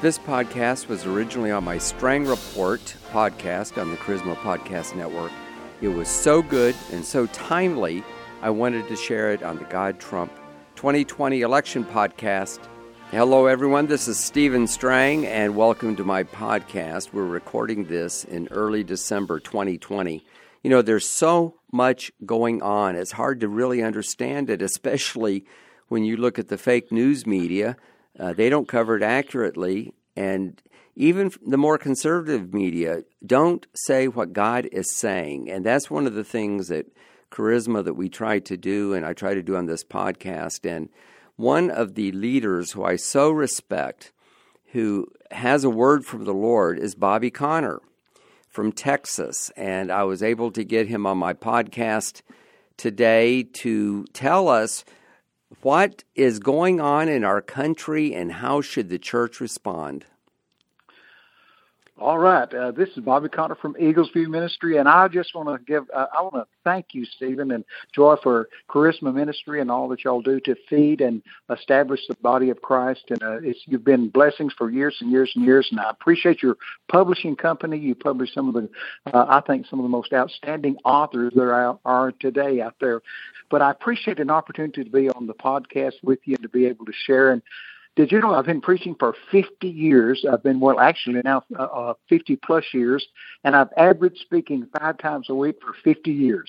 This podcast was originally on my Strang Report podcast on the Charisma Podcast Network. It was so good and so timely, I wanted to share it on the God Trump 2020 election podcast. Hello, everyone. This is Stephen Strang, and welcome to my podcast. We're recording this in early December 2020. You know, there's so much going on. It's hard to really understand it, especially when you look at the fake news media. Uh, they don't cover it accurately, and even the more conservative media don't say what God is saying. And that's one of the things that charisma that we try to do, and I try to do on this podcast. And one of the leaders who I so respect, who has a word from the Lord, is Bobby Conner from Texas. And I was able to get him on my podcast today to tell us what is going on in our country and how should the church respond. All right. Uh, this is Bobby Conner from Eagles View Ministry, and I just want to give, uh, I want to thank you, Stephen, and Joy for Charisma Ministry and all that y'all do to feed and establish the body of Christ. And uh, it's, you've been blessings for years and years and years, and I appreciate your publishing company. You publish some of the, uh, I think, some of the most outstanding authors there are, are today out there. But I appreciate an opportunity to be on the podcast with you and to be able to share. And did you know I've been preaching for 50 years? I've been, well, actually now uh, uh, 50 plus years, and I've averaged speaking five times a week for 50 years.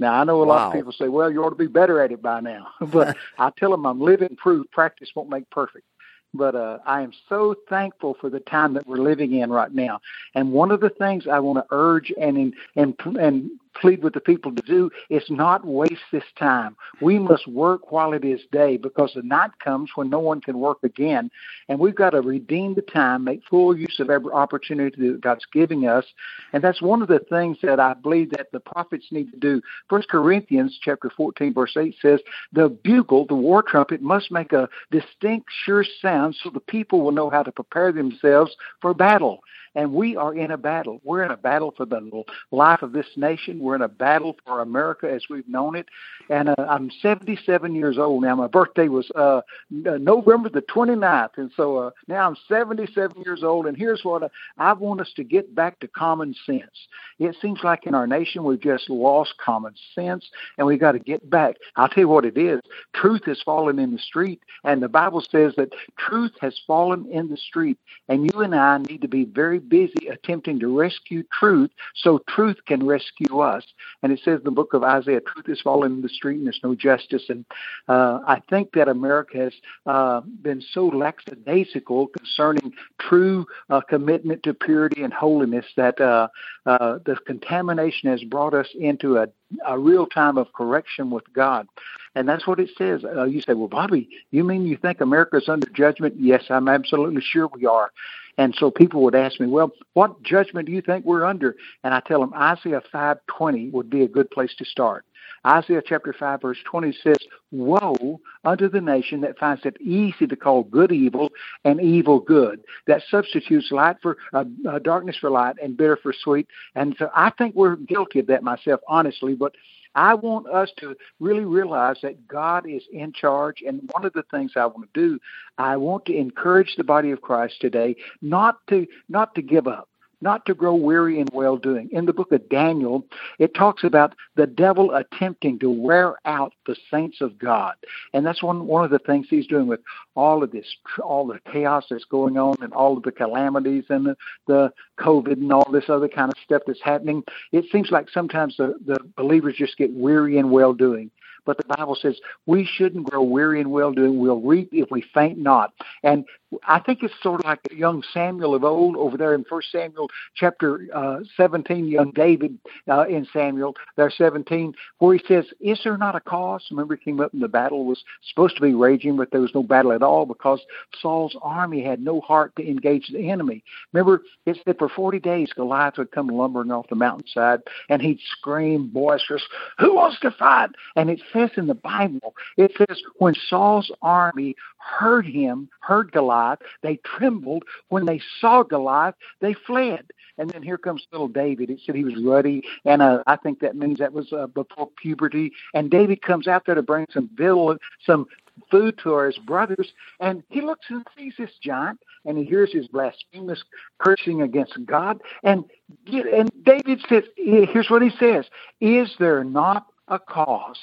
Now, I know a wow. lot of people say, well, you ought to be better at it by now. but I tell them I'm living proof practice won't make perfect but uh, I am so thankful for the time that we're living in right now. And one of the things I want to urge and and and plead with the people to do is not waste this time. We must work while it is day because the night comes when no one can work again. And we've got to redeem the time, make full use of every opportunity that God's giving us. And that's one of the things that I believe that the prophets need to do. First Corinthians chapter 14, verse 8 says, the bugle, the war trumpet, must make a distinct, sure sound so the people will know how to prepare themselves for battle. And we are in a battle. We're in a battle for the life of this nation. We're in a battle for America as we've known it. And uh, I'm 77 years old now. My birthday was uh, November the 29th. And so uh, now I'm 77 years old. And here's what I, I want us to get back to common sense. It seems like in our nation we've just lost common sense and we've got to get back. I'll tell you what it is. Truth has fallen in the street. And the Bible says that truth has fallen in the street. And you and I need to be very busy attempting to rescue truth so truth can rescue us. And it says in the book of Isaiah, truth is fallen in the street and there's no justice. And uh, I think that America has uh, been so lackadaisical concerning true uh, commitment to purity and holiness that uh, uh, the contamination has brought us into a, a real time of correction with God. And that's what it says. Uh, you say, well, Bobby, you mean you think America's under judgment? Yes, I'm absolutely sure we are. And so people would ask me, well, what judgment do you think we're under? And I tell them Isaiah 5:20 would be a good place to start. Isaiah chapter 5 verse 20 says, Woe unto the nation that finds it easy to call good evil and evil good, that substitutes light for uh, uh, darkness for light and bitter for sweet. And so I think we're guilty of that myself, honestly, but I want us to really realize that God is in charge. And one of the things I want to do, I want to encourage the body of Christ today not to not to give up not to grow weary in well doing. In the book of Daniel, it talks about the devil attempting to wear out the saints of God. And that's one, one of the things he's doing with all of this, all the chaos that's going on and all of the calamities and the, the COVID and all this other kind of stuff that's happening. It seems like sometimes the, the believers just get weary in well doing. But the Bible says we shouldn't grow weary in well doing. We'll reap if we faint not. And I think it's sort of like young Samuel of old over there in First Samuel chapter uh, 17, young David uh, in Samuel, there 17, where he says, Is there not a cause? Remember, he came up and the battle was supposed to be raging, but there was no battle at all because Saul's army had no heart to engage the enemy. Remember, it said for 40 days Goliath would come lumbering off the mountainside and he'd scream boisterous, Who wants to fight? And it says in the Bible, it says, When Saul's army heard him, heard Goliath. They trembled. When they saw Goliath, they fled. And then here comes little David. It said he was ruddy, and uh, I think that means that was uh, before puberty. And David comes out there to bring some villain, some food to his brothers, and he looks and sees this giant, and he hears his blasphemous cursing against God. And and David says, here's what he says: Is there not a cause?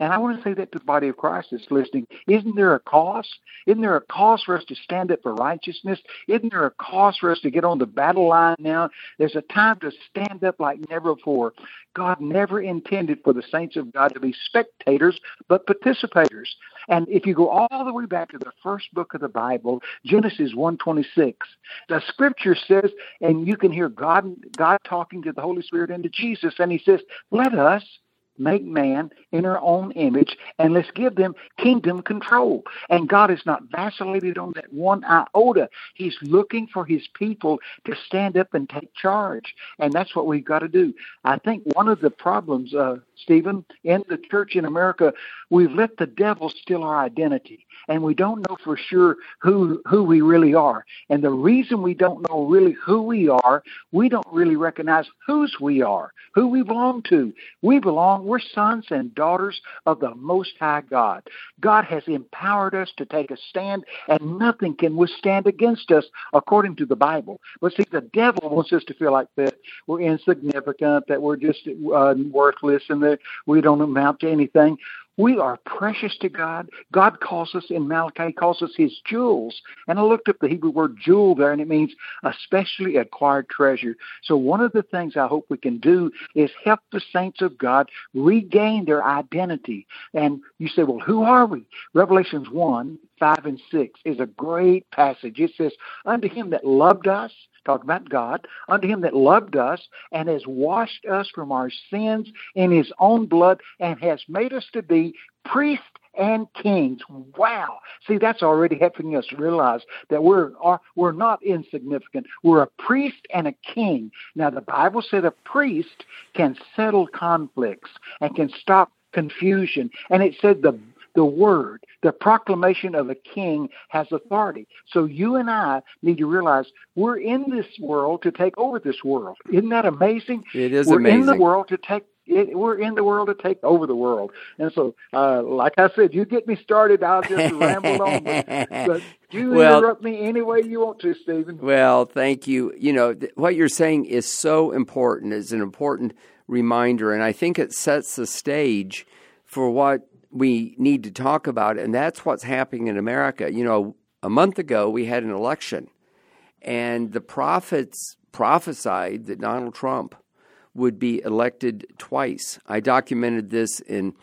And I want to say that to the body of Christ that's listening. Isn't there a cost? Isn't there a cost for us to stand up for righteousness? Isn't there a cost for us to get on the battle line now? There's a time to stand up like never before. God never intended for the saints of God to be spectators, but participators. And if you go all the way back to the first book of the Bible, Genesis 1:26, the scripture says, and you can hear God God talking to the Holy Spirit and to Jesus, and he says, Let us make man in our own image and let's give them kingdom control. And God has not vacillated on that one iota. He's looking for his people to stand up and take charge. And that's what we've got to do. I think one of the problems, uh, Stephen, in the church in America, we've let the devil steal our identity and we don't know for sure who who we really are. And the reason we don't know really who we are, we don't really recognize whose we are, who we belong to. We belong, we're sons and daughters of the Most High God. God has empowered us to take a stand, and nothing can withstand against us according to the Bible. But see, the devil wants us to feel like that we're insignificant, that we're just uh, worthless, and that we don't amount to anything. We are precious to God. God calls us in Malachi, calls us his jewels. And I looked up the Hebrew word jewel there, and it means especially acquired treasure. So one of the things I hope we can do is help the saints of God regain their identity. And you say, well, who are we? Revelations 1, 5 and 6 is a great passage. It says, Unto him that loved us, talk about God, unto him that loved us and has washed us from our sins in his own blood and has made us to be priests and kings. Wow. See, that's already helping us realize that we're are, we're not insignificant. We're a priest and a king. Now the Bible said a priest can settle conflicts and can stop confusion. And it said the the word, the proclamation of a king has authority. So you and I need to realize we're in this world to take over this world. Isn't that amazing? It is we're amazing. in the world to take it, we're in the world to take over the world. And so, uh, like I said, you get me started, I'll just ramble on. But, but you well, interrupt me any way you want to, Stephen. Well, thank you. You know, th- what you're saying is so important. It's an important reminder, and I think it sets the stage for what we need to talk about, and that's what's happening in America. You know, a month ago we had an election, and the prophets prophesied that Donald Trump would be elected twice. I documented this in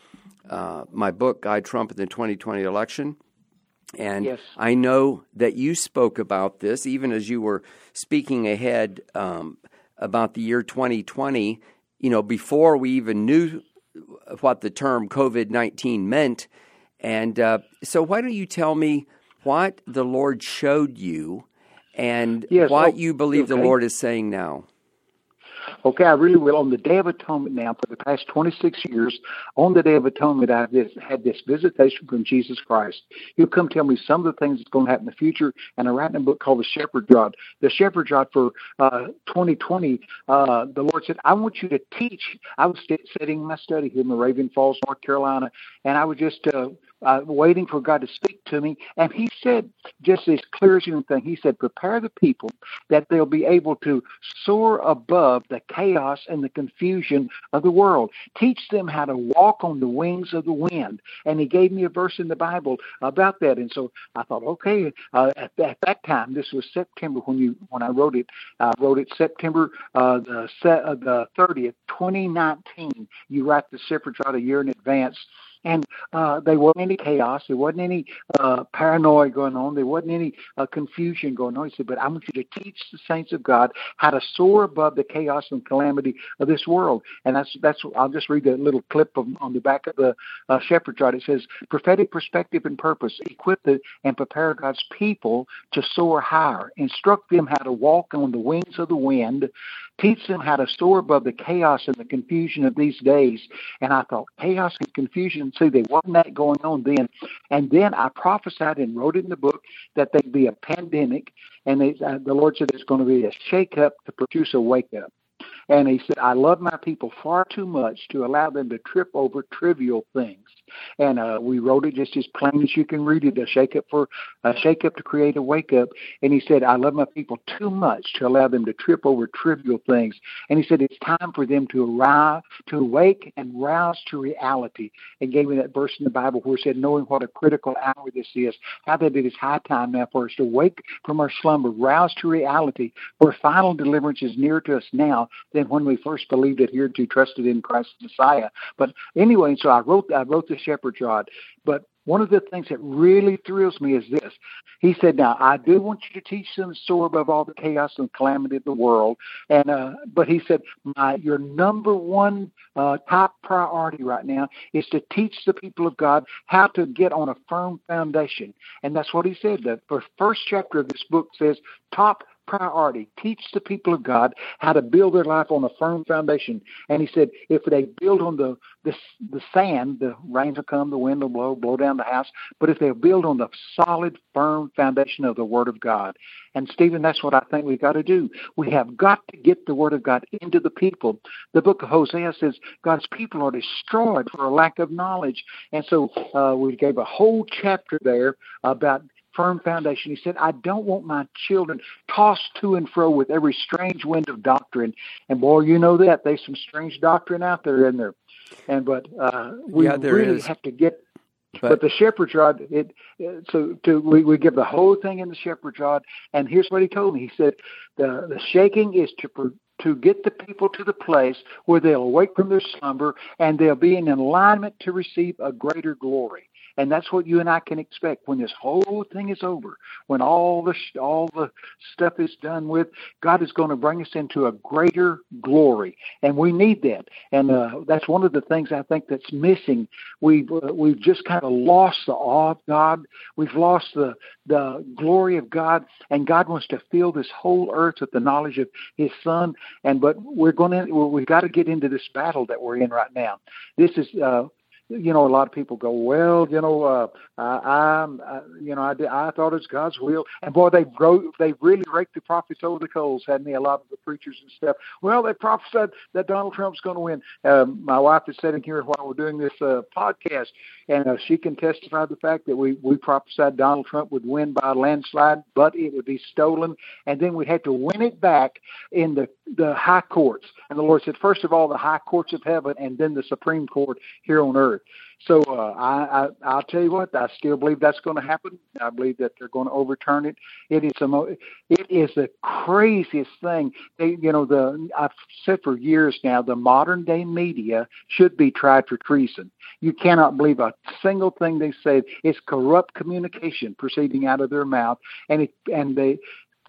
uh, my book, God, Trump, and the 2020 Election. And yes. I know that you spoke about this even as you were speaking ahead um, about the year 2020, you know, before we even knew what the term COVID 19 meant. And uh, so, why don't you tell me what the Lord showed you and yes, what oh, you believe okay. the Lord is saying now? Okay, I really will. On the Day of Atonement now, for the past 26 years, on the Day of Atonement, I've this, had this visitation from Jesus Christ. He'll come tell me some of the things that's going to happen in the future, and I write in a book called The Shepherd Rod. The Shepherd Rod for uh, 2020, uh, the Lord said, I want you to teach. I was sitting in my study here in Raven Falls, North Carolina, and I was just uh, uh, waiting for God to speak to me. And he said, just as clear as anything, he said, prepare the people that they'll be able to soar above the chaos and the confusion of the world. Teach them how to walk on the wings of the wind. And he gave me a verse in the Bible about that. And so I thought, okay, uh, at, at that time, this was September when you when I wrote it. I wrote it September uh, the, uh, the 30th, 2019. You write the separate a year in advance and uh, there wasn't any chaos. There wasn't any uh, paranoia going on. There wasn't any uh, confusion going on. He said, "But I want you to teach the saints of God how to soar above the chaos and calamity of this world." And that's that's. I'll just read a little clip of, on the back of the uh, shepherd's rod. It says, "Prophetic perspective and purpose: equip the, and prepare God's people to soar higher. Instruct them how to walk on the wings of the wind. Teach them how to soar above the chaos and the confusion of these days." And I thought, chaos and confusion see there wasn't that going on then. And then I prophesied and wrote in the book that there'd be a pandemic, and they, uh, the Lord said there's going to be a shake up to produce a wake up. And he said, I love my people far too much to allow them to trip over trivial things. And uh, we wrote it just as plain as you can read it, a shake up for a shake up to create a wake up. And he said, I love my people too much to allow them to trip over trivial things. And he said, it's time for them to arrive, to awake and rouse to reality. And gave me that verse in the Bible where it said, knowing what a critical hour this is, how that it is high time now for us to wake from our slumber, rouse to reality, where final deliverance is near to us now than when we first believed, adhered to, trusted in Christ Messiah. But anyway, so I wrote I wrote the shepherd's rod. But one of the things that really thrills me is this. He said, "Now I do want you to teach them to soar above all the chaos and calamity of the world." And uh, but he said, "My your number one uh, top priority right now is to teach the people of God how to get on a firm foundation." And that's what he said. The first chapter of this book says, "Top priority. Teach the people of God how to build their life on a firm foundation. And he said, if they build on the the, the sand, the rains will come, the wind will blow, blow down the house. But if they build on the solid, firm foundation of the Word of God, and Stephen, that's what I think we've got to do. We have got to get the Word of God into the people. The book of Hosea says God's people are destroyed for a lack of knowledge, and so uh, we gave a whole chapter there about firm foundation. He said, I don't want my children tossed to and fro with every strange wind of doctrine. And boy, you know that. There's some strange doctrine out there in there. And but uh, we yeah, really is. have to get but, but, the shepherd's rod, it so to we, we give the whole thing in the shepherd's rod, and here's what he told me. He said the the shaking is to to get the people to the place where they'll awake from their slumber and they'll be in alignment to receive a greater glory. And that's what you and I can expect when this whole thing is over, when all the all the stuff is done with. God is going to bring us into a greater glory, and we need that. And uh, that's one of the things I think that's missing. We've uh, we've just kind of lost the awe of God. We've lost the the glory of God, and God wants to fill this whole earth with the knowledge of His Son. And but we're going to we've got to get into this battle that we're in right now. This is uh, you know, a lot of people go, well, you know, uh, I, I'm, I, you know, I, did, I thought it's God's will, and boy, they grow, they really raked the prophets over the coals, hadn't they? A lot of the preachers and stuff. Well, they prophesied that Donald Trump's going to win. Um, my wife is sitting here while we're doing this uh, podcast, and uh, she can testify the fact that we we prophesied Donald Trump would win by a landslide, but it would be stolen, and then we had to win it back in the the high courts. And the Lord said, first of all, the high courts of heaven, and then the Supreme Court here on earth. So uh, I, I I'll tell you what, I still believe that's going to happen. I believe that they're going to overturn it. It is a mo- it is the craziest thing. They, you know, the I've said for years now, the modern day media should be tried for treason. You cannot believe a single thing they say. It's corrupt communication proceeding out of their mouth, and it, and they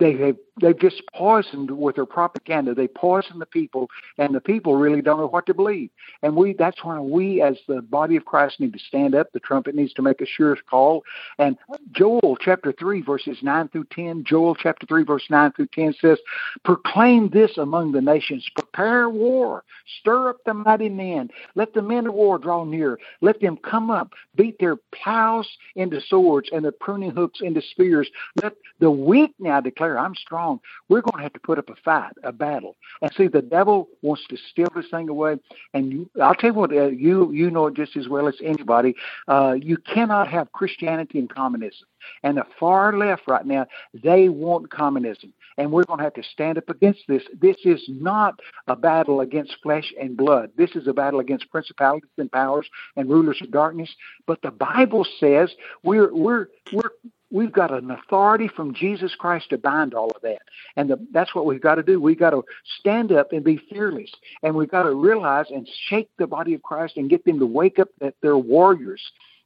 they have they've just poisoned with their propaganda. They poison the people, and the people really don't know what to believe. And we that's why we, as the body of Christ, need to stand up. The trumpet needs to make a sure call. And Joel chapter three verses nine through ten. Joel chapter three verse nine through ten says, "Proclaim this among the nations: Prepare war, stir up the mighty men. Let the men of war draw near. Let them come up, beat their plows into swords and their pruning hooks into spears. Let the weak now declare, I'm strong. We're going to have to put up a fight, a battle. And see, the devil wants to steal this thing away. And you, I'll tell you what, uh, you you know it just as well as anybody. Uh, you cannot have Christianity and communism. And the far left right now, they want communism. And we're going to have to stand up against this. This is not a battle against flesh and blood. This is a battle against principalities and powers and rulers of darkness. But the Bible says we're we're we're we've got an authority from Jesus Christ to bind all of that. And the, that's what we've got to do. We've got to stand up and be fearless. And we've got to realize and shake the body of Christ and get them to wake up that they're warriors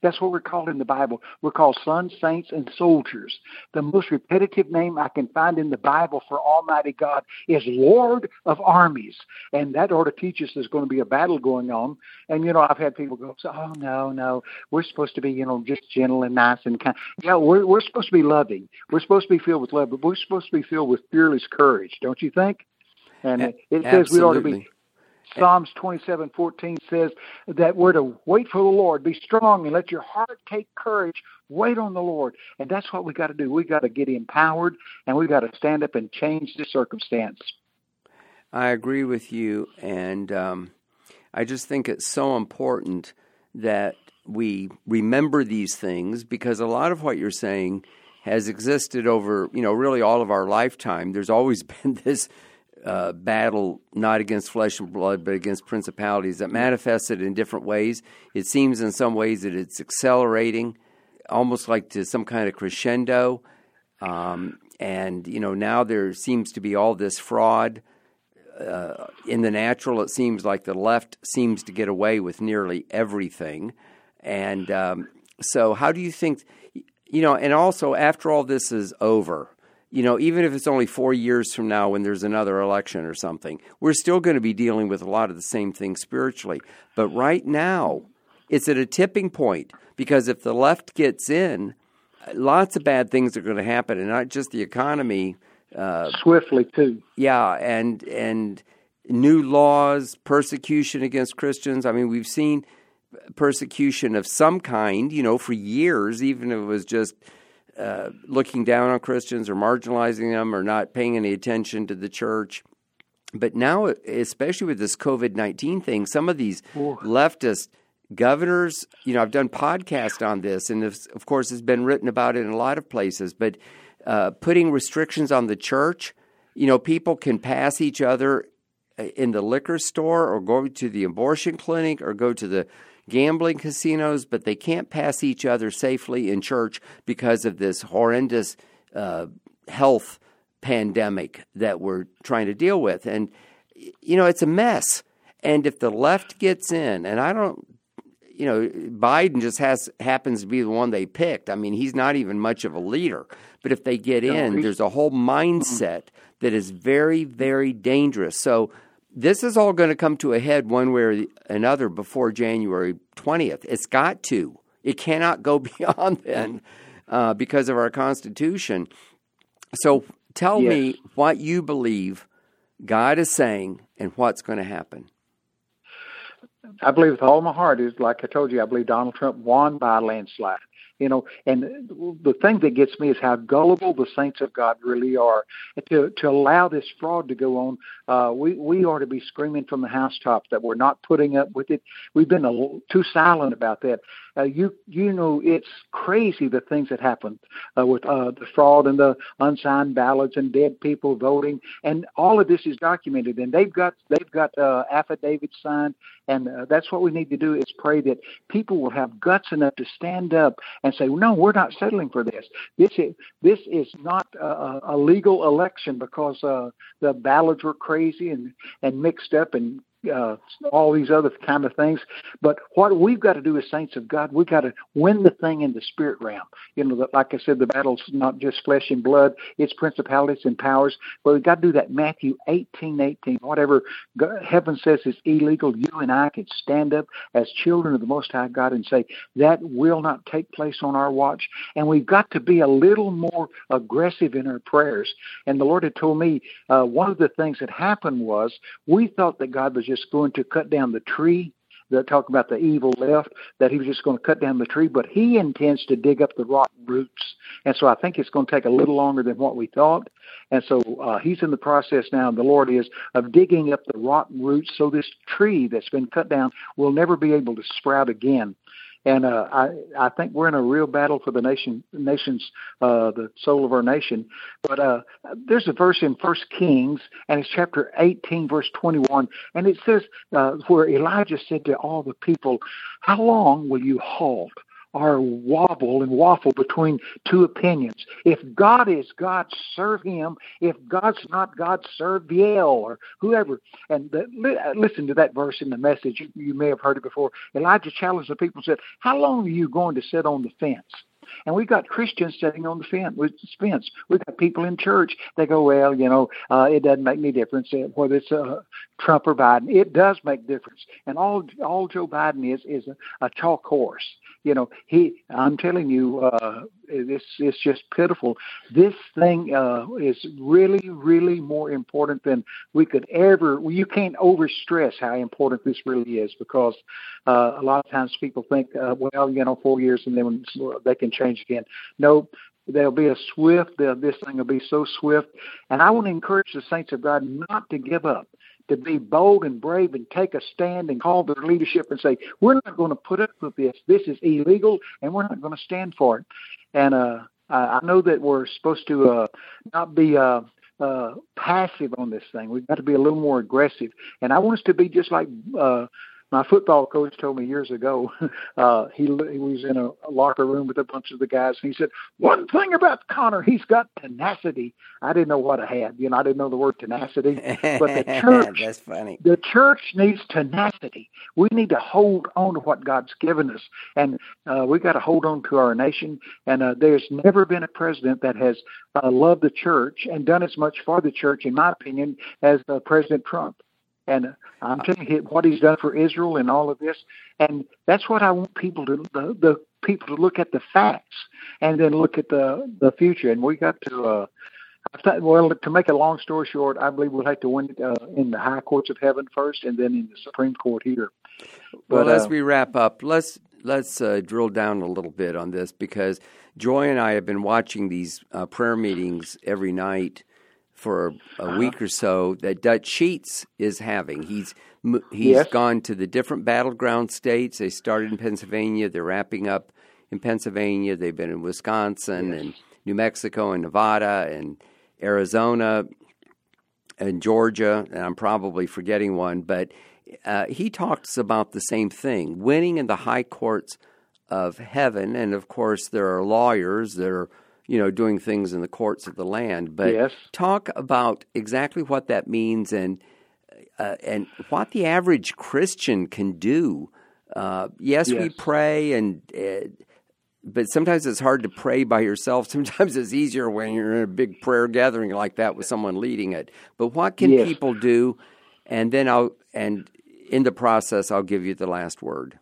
that's what we're called in the Bible. We're called sons, saints, and soldiers. The most repetitive name I can find in the Bible for Almighty God is Lord of Armies. And that ought to teach us there's going to be a battle going on. And, you know, I've had people go, oh, no, no, we're supposed to be, you know, just gentle and nice and kind. Yeah, we're, we're supposed to be loving. We're supposed to be filled with love, but we're supposed to be filled with fearless courage, don't you think? And it, it says we ought to be Psalms 27:14 says that we're to wait for the Lord, be strong, and let your heart take courage. Wait on the Lord, and that's what we got to do. We got to get empowered, and we got to stand up and change the circumstance. I agree with you, and um, I just think it's so important that we remember these things because a lot of what you're saying has existed over, you know, really all of our lifetime. There's always been this uh, battle, not against flesh and blood, but against principalities that manifested in different ways. It seems in some ways that it's accelerating, almost like to some kind of crescendo. Um, and, you know, now there seems to be all this fraud uh, in the natural, it seems like the left seems to get away with nearly everything. And um, so, how do you think, you know, and also after all this is over, you know, even if it's only four years from now when there's another election or something, we're still going to be dealing with a lot of the same things spiritually. But right now, it's at a tipping point because if the left gets in, lots of bad things are going to happen, and not just the economy uh, swiftly too. Yeah, and and new laws, persecution against Christians. I mean, we've seen persecution of some kind, you know, for years, even if it was just uh, looking down on Christians or marginalizing them or not paying any attention to the church. But now, especially with this COVID 19 thing, some of these Ooh. leftist governors, you know, I've done podcasts on this, and of course, it's been written about it in a lot of places, but uh, putting restrictions on the church. You know, people can pass each other uh, in the liquor store or go to the abortion clinic or go to the gambling casinos, but they can't pass each other safely in church because of this horrendous uh, health pandemic that we're trying to deal with. And, you know, it's a mess. And if the left gets in, and I don't, you know, Biden just has happens to be the one they picked. I mean, he's not even much of a leader. But if they get in, there's a whole mindset that is very, very dangerous. So this is all going to come to a head one way or another before January 20th. It's got to. It cannot go beyond then uh, because of our Constitution. So tell yes. me what you believe God is saying and what's going to happen. I believe with all my heart is like I told you, I believe Donald Trump won by a landslide you know and the thing that gets me is how gullible the saints of god really are to to allow this fraud to go on uh we we ought to be screaming from the housetops that we're not putting up with it we've been a, too silent about that uh, you you know it's crazy the things that happened uh, with uh, the fraud and the unsigned ballots and dead people voting, and all of this is documented. And they've got they've got uh, affidavits signed, and uh, that's what we need to do is pray that people will have guts enough to stand up and say, no, we're not settling for this. This is this is not a, a legal election because uh, the ballots were crazy and and mixed up and uh, all these other kind of things. But what we've got to do as saints of God, we've got to win the thing in the spirit realm. You know, like I said, the battle's not just flesh and blood; it's principalities and powers. But we've got to do that. Matthew eighteen eighteen. Whatever God, heaven says is illegal, you and I can stand up as children of the Most High God and say that will not take place on our watch. And we've got to be a little more aggressive in our prayers. And the Lord had told me uh, one of the things that happened was we thought that God was just just going to cut down the tree. They're talking about the evil left, that he was just going to cut down the tree, but he intends to dig up the rotten roots. And so I think it's going to take a little longer than what we thought. And so uh, he's in the process now, the Lord is, of digging up the rotten roots so this tree that's been cut down will never be able to sprout again and uh, I I think we're in a real battle for the nation nation's uh, the soul of our nation. But uh, there's a verse in First Kings, and it's chapter 18, verse 21, and it says uh, where Elijah said to all the people, "How long will you halt?" Or wobble and waffle between two opinions. If God is God, serve Him. If God's not God, serve Baal or whoever. And the, listen to that verse in the message. You, you may have heard it before. Elijah challenged the people and said, How long are you going to sit on the fence? And we've got Christians sitting on the fence. fence. We've got people in church. They go, well, you know, uh, it doesn't make any difference uh, whether it's uh, Trump or Biden. It does make difference. And all all Joe Biden is is a, a chalk horse you know, he. I'm telling you, uh, this it's just pitiful. This thing uh, is really, really more important than we could ever. You can't overstress how important this really is because uh, a lot of times people think, uh, well, you know, four years and then they can change again. No, there'll be a swift. this thing will be so swift, and I want to encourage the saints of God not to give up to be bold and brave and take a stand and call their leadership and say, we're not going to put up with this. This is illegal, and we're not going to stand for it. And uh, I know that we're supposed to uh, not be uh, uh, passive on this thing. We've got to be a little more aggressive. And I want us to be just like uh, my football coach told me years ago. Uh, he, he was in a, a locker room with a bunch of the guys, and he said, "One thing about Conner, he's got tenacity." I didn't know what I had. You know, I didn't know the word tenacity. But the church, that's funny. The church needs tenacity. We need to hold on to what God's given us, and uh, we got to hold on to our nation. And uh, there's never been a president that has uh, loved the church and done as much for the church, in my opinion, as uh, President Trump. And I'm telling you what he's done for Israel and all of this. And that's what I want people to the, the people to look at the facts and then look at the the future. And we got to. uh well, to make a long story short, I believe we'll have to win it uh, in the high courts of heaven first, and then in the Supreme Court here. But, well, as uh, we wrap up, let's let's uh, drill down a little bit on this because Joy and I have been watching these uh, prayer meetings every night for a uh-huh. week or so that Dutch Sheets is having. He's he's yes. gone to the different battleground states. They started in Pennsylvania. They're wrapping up in Pennsylvania. They've been in Wisconsin yes. and New Mexico and Nevada and Arizona and Georgia. And I'm probably forgetting one, but uh, he talks about the same thing: winning in the high courts of heaven. And of course, there are lawyers that are you know, doing things in the courts of the land. But yes. talk about exactly what that means and uh, and what the average Christian can do. Uh, yes, yes, we pray, and uh, but sometimes it's hard to pray by yourself. Sometimes it's easier when you're in a big prayer gathering like that with someone leading it. But what can yes. people do? And then I'll and in the process, I'll give you the last word.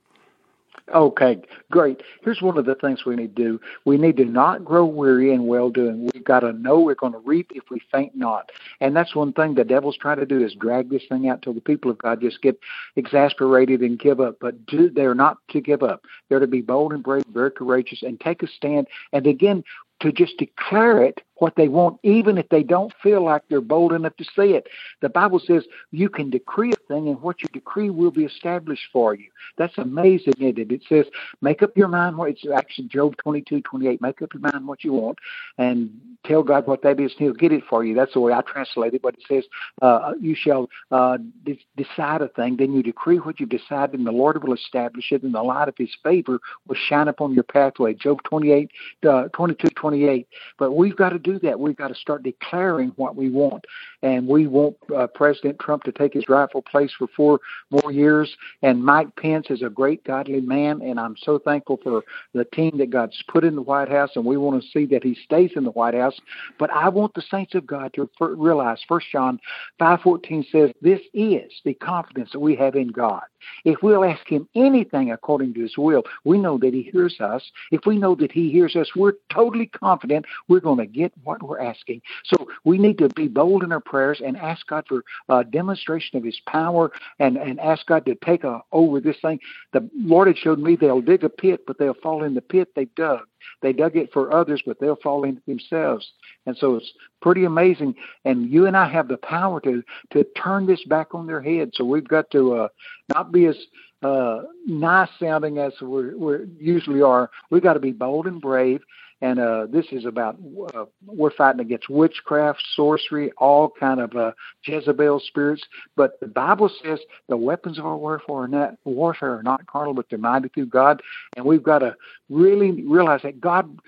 Okay, great. Here's one of the things we need to do. We need to not grow weary in well doing. We've got to know we're going to reap if we faint not. And that's one thing the devil's trying to do is drag this thing out till the people of God just get exasperated and give up. But do, they're not to give up. They're to be bold and brave, very courageous, and take a stand. And again, to just declare it what they want, even if they don't feel like they're bold enough to say it. The Bible says you can decree a thing, and what you decree will be established for you. That's amazing, isn't it? It says, make up your mind what it's actually Job 22, 28. Make up your mind what you want and tell God what that is, and He'll get it for you. That's the way I translate it. But it says, uh, you shall uh, de- decide a thing, then you decree what you've decided, and the Lord will establish it, and the light of His favor will shine upon your pathway. Job 28, uh, 22, 28. But we've got to do that. We've got to start declaring what we want. And we want uh, President Trump to take his rightful place for four more years. And Mike Pence is a great, godly man. And I'm so thankful for the team that God's put in the White House. And we want to see that he stays in the White House. But I want the saints of God to realize, First John 5.14 says, this is the confidence that we have in God. If we'll ask him anything according to his will, we know that he hears us. If we know that he hears us, we're totally confident we're going to get what we're asking. So we need to be bold in our prayers and ask God for a demonstration of his power and, and ask God to take a, over this thing. The Lord had showed me they'll dig a pit, but they'll fall in the pit they dug. They dug it for others, but they'll fall into themselves. And so it's pretty amazing. And you and I have the power to to turn this back on their head. So we've got to uh, not be as uh, nice sounding as we usually are. We've got to be bold and brave and uh, this is about uh, we're fighting against witchcraft, sorcery, all kind of uh, Jezebel spirits. But the Bible says the weapons of our warfare are not warfare are not carnal, but they're mighty through God. And we've got to really realize that God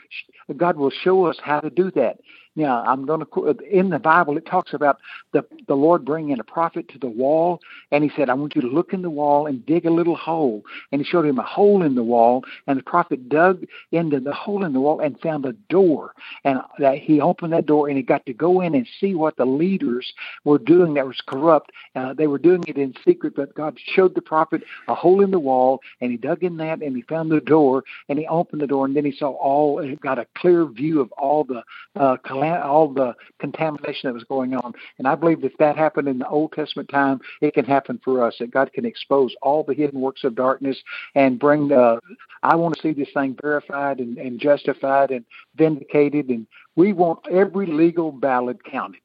God will show us how to do that. Now, I'm going to in the Bible it talks about the the Lord bringing a prophet to the wall, and he said, "I want you to look in the wall and dig a little hole." And he showed him a hole in the wall, and the prophet dug into the hole in the wall and found a door, and that he opened that door and he got to go in and see what the leaders were doing that was corrupt. Uh, they were doing it in secret, but God showed the prophet a hole in the wall, and he dug in that and he found the door, and he opened the door, and then he saw all, got a clear view of all the uh, all the contamination that was going on. And I believe if that happened in the Old Testament time, it can happen for us. That God can expose all the hidden works of darkness and bring. Uh, I want to see this thing verified and, and justified and vindicated, and we want every legal ballot counted.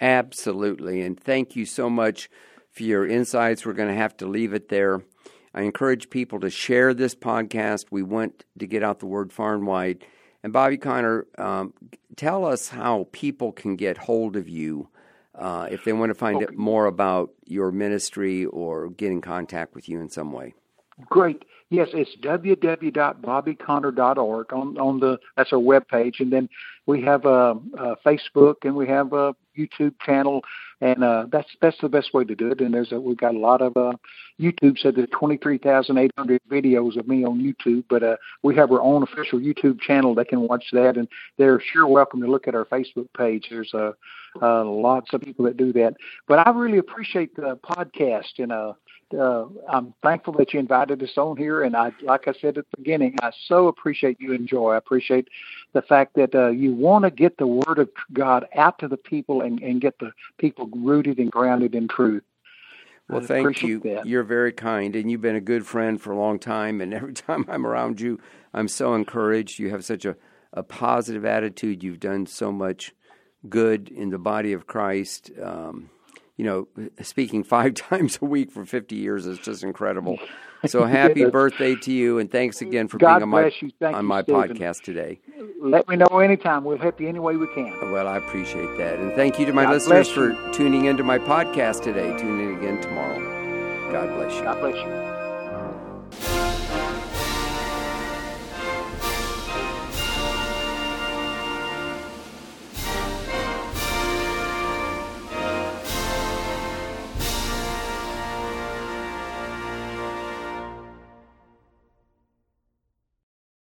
Absolutely. And thank you so much for your insights. We're going to have to leave it there. I encourage people to share this podcast. We want to get out the word far and wide. And Bobby Conner, um, tell us how people can get hold of you uh, if they want to find okay. out more about your ministry or get in contact with you in some way. Great. Yes, it's www.bobbyconner.org on on the that's our web page, and then we have a, a Facebook and we have a YouTube channel, and uh, that's that's the best way to do it. And there's a, we've got a lot of uh, YouTube said there's 23,800 videos of me on YouTube, but uh, we have our own official YouTube channel. They can watch that, and they're sure welcome to look at our Facebook page. There's uh, uh, lots of people that do that, but I really appreciate the podcast and uh uh, I'm thankful that you invited us on here. And I, like I said at the beginning, I so appreciate you and Joy. I appreciate the fact that uh, you want to get the word of God out to the people and, and get the people rooted and grounded in truth. Well, thank you. That. You're very kind, and you've been a good friend for a long time. And every time I'm around you, I'm so encouraged. You have such a, a positive attitude. You've done so much good in the body of Christ. Um, you know, speaking five times a week for 50 years is just incredible. So happy birthday to you, and thanks again for God being on my on my Stephen. podcast today. Let me know anytime. We'll help you any way we can. Well, I appreciate that, and thank you to my God listeners for tuning into my podcast today. Tune in again tomorrow. God bless you. God bless you.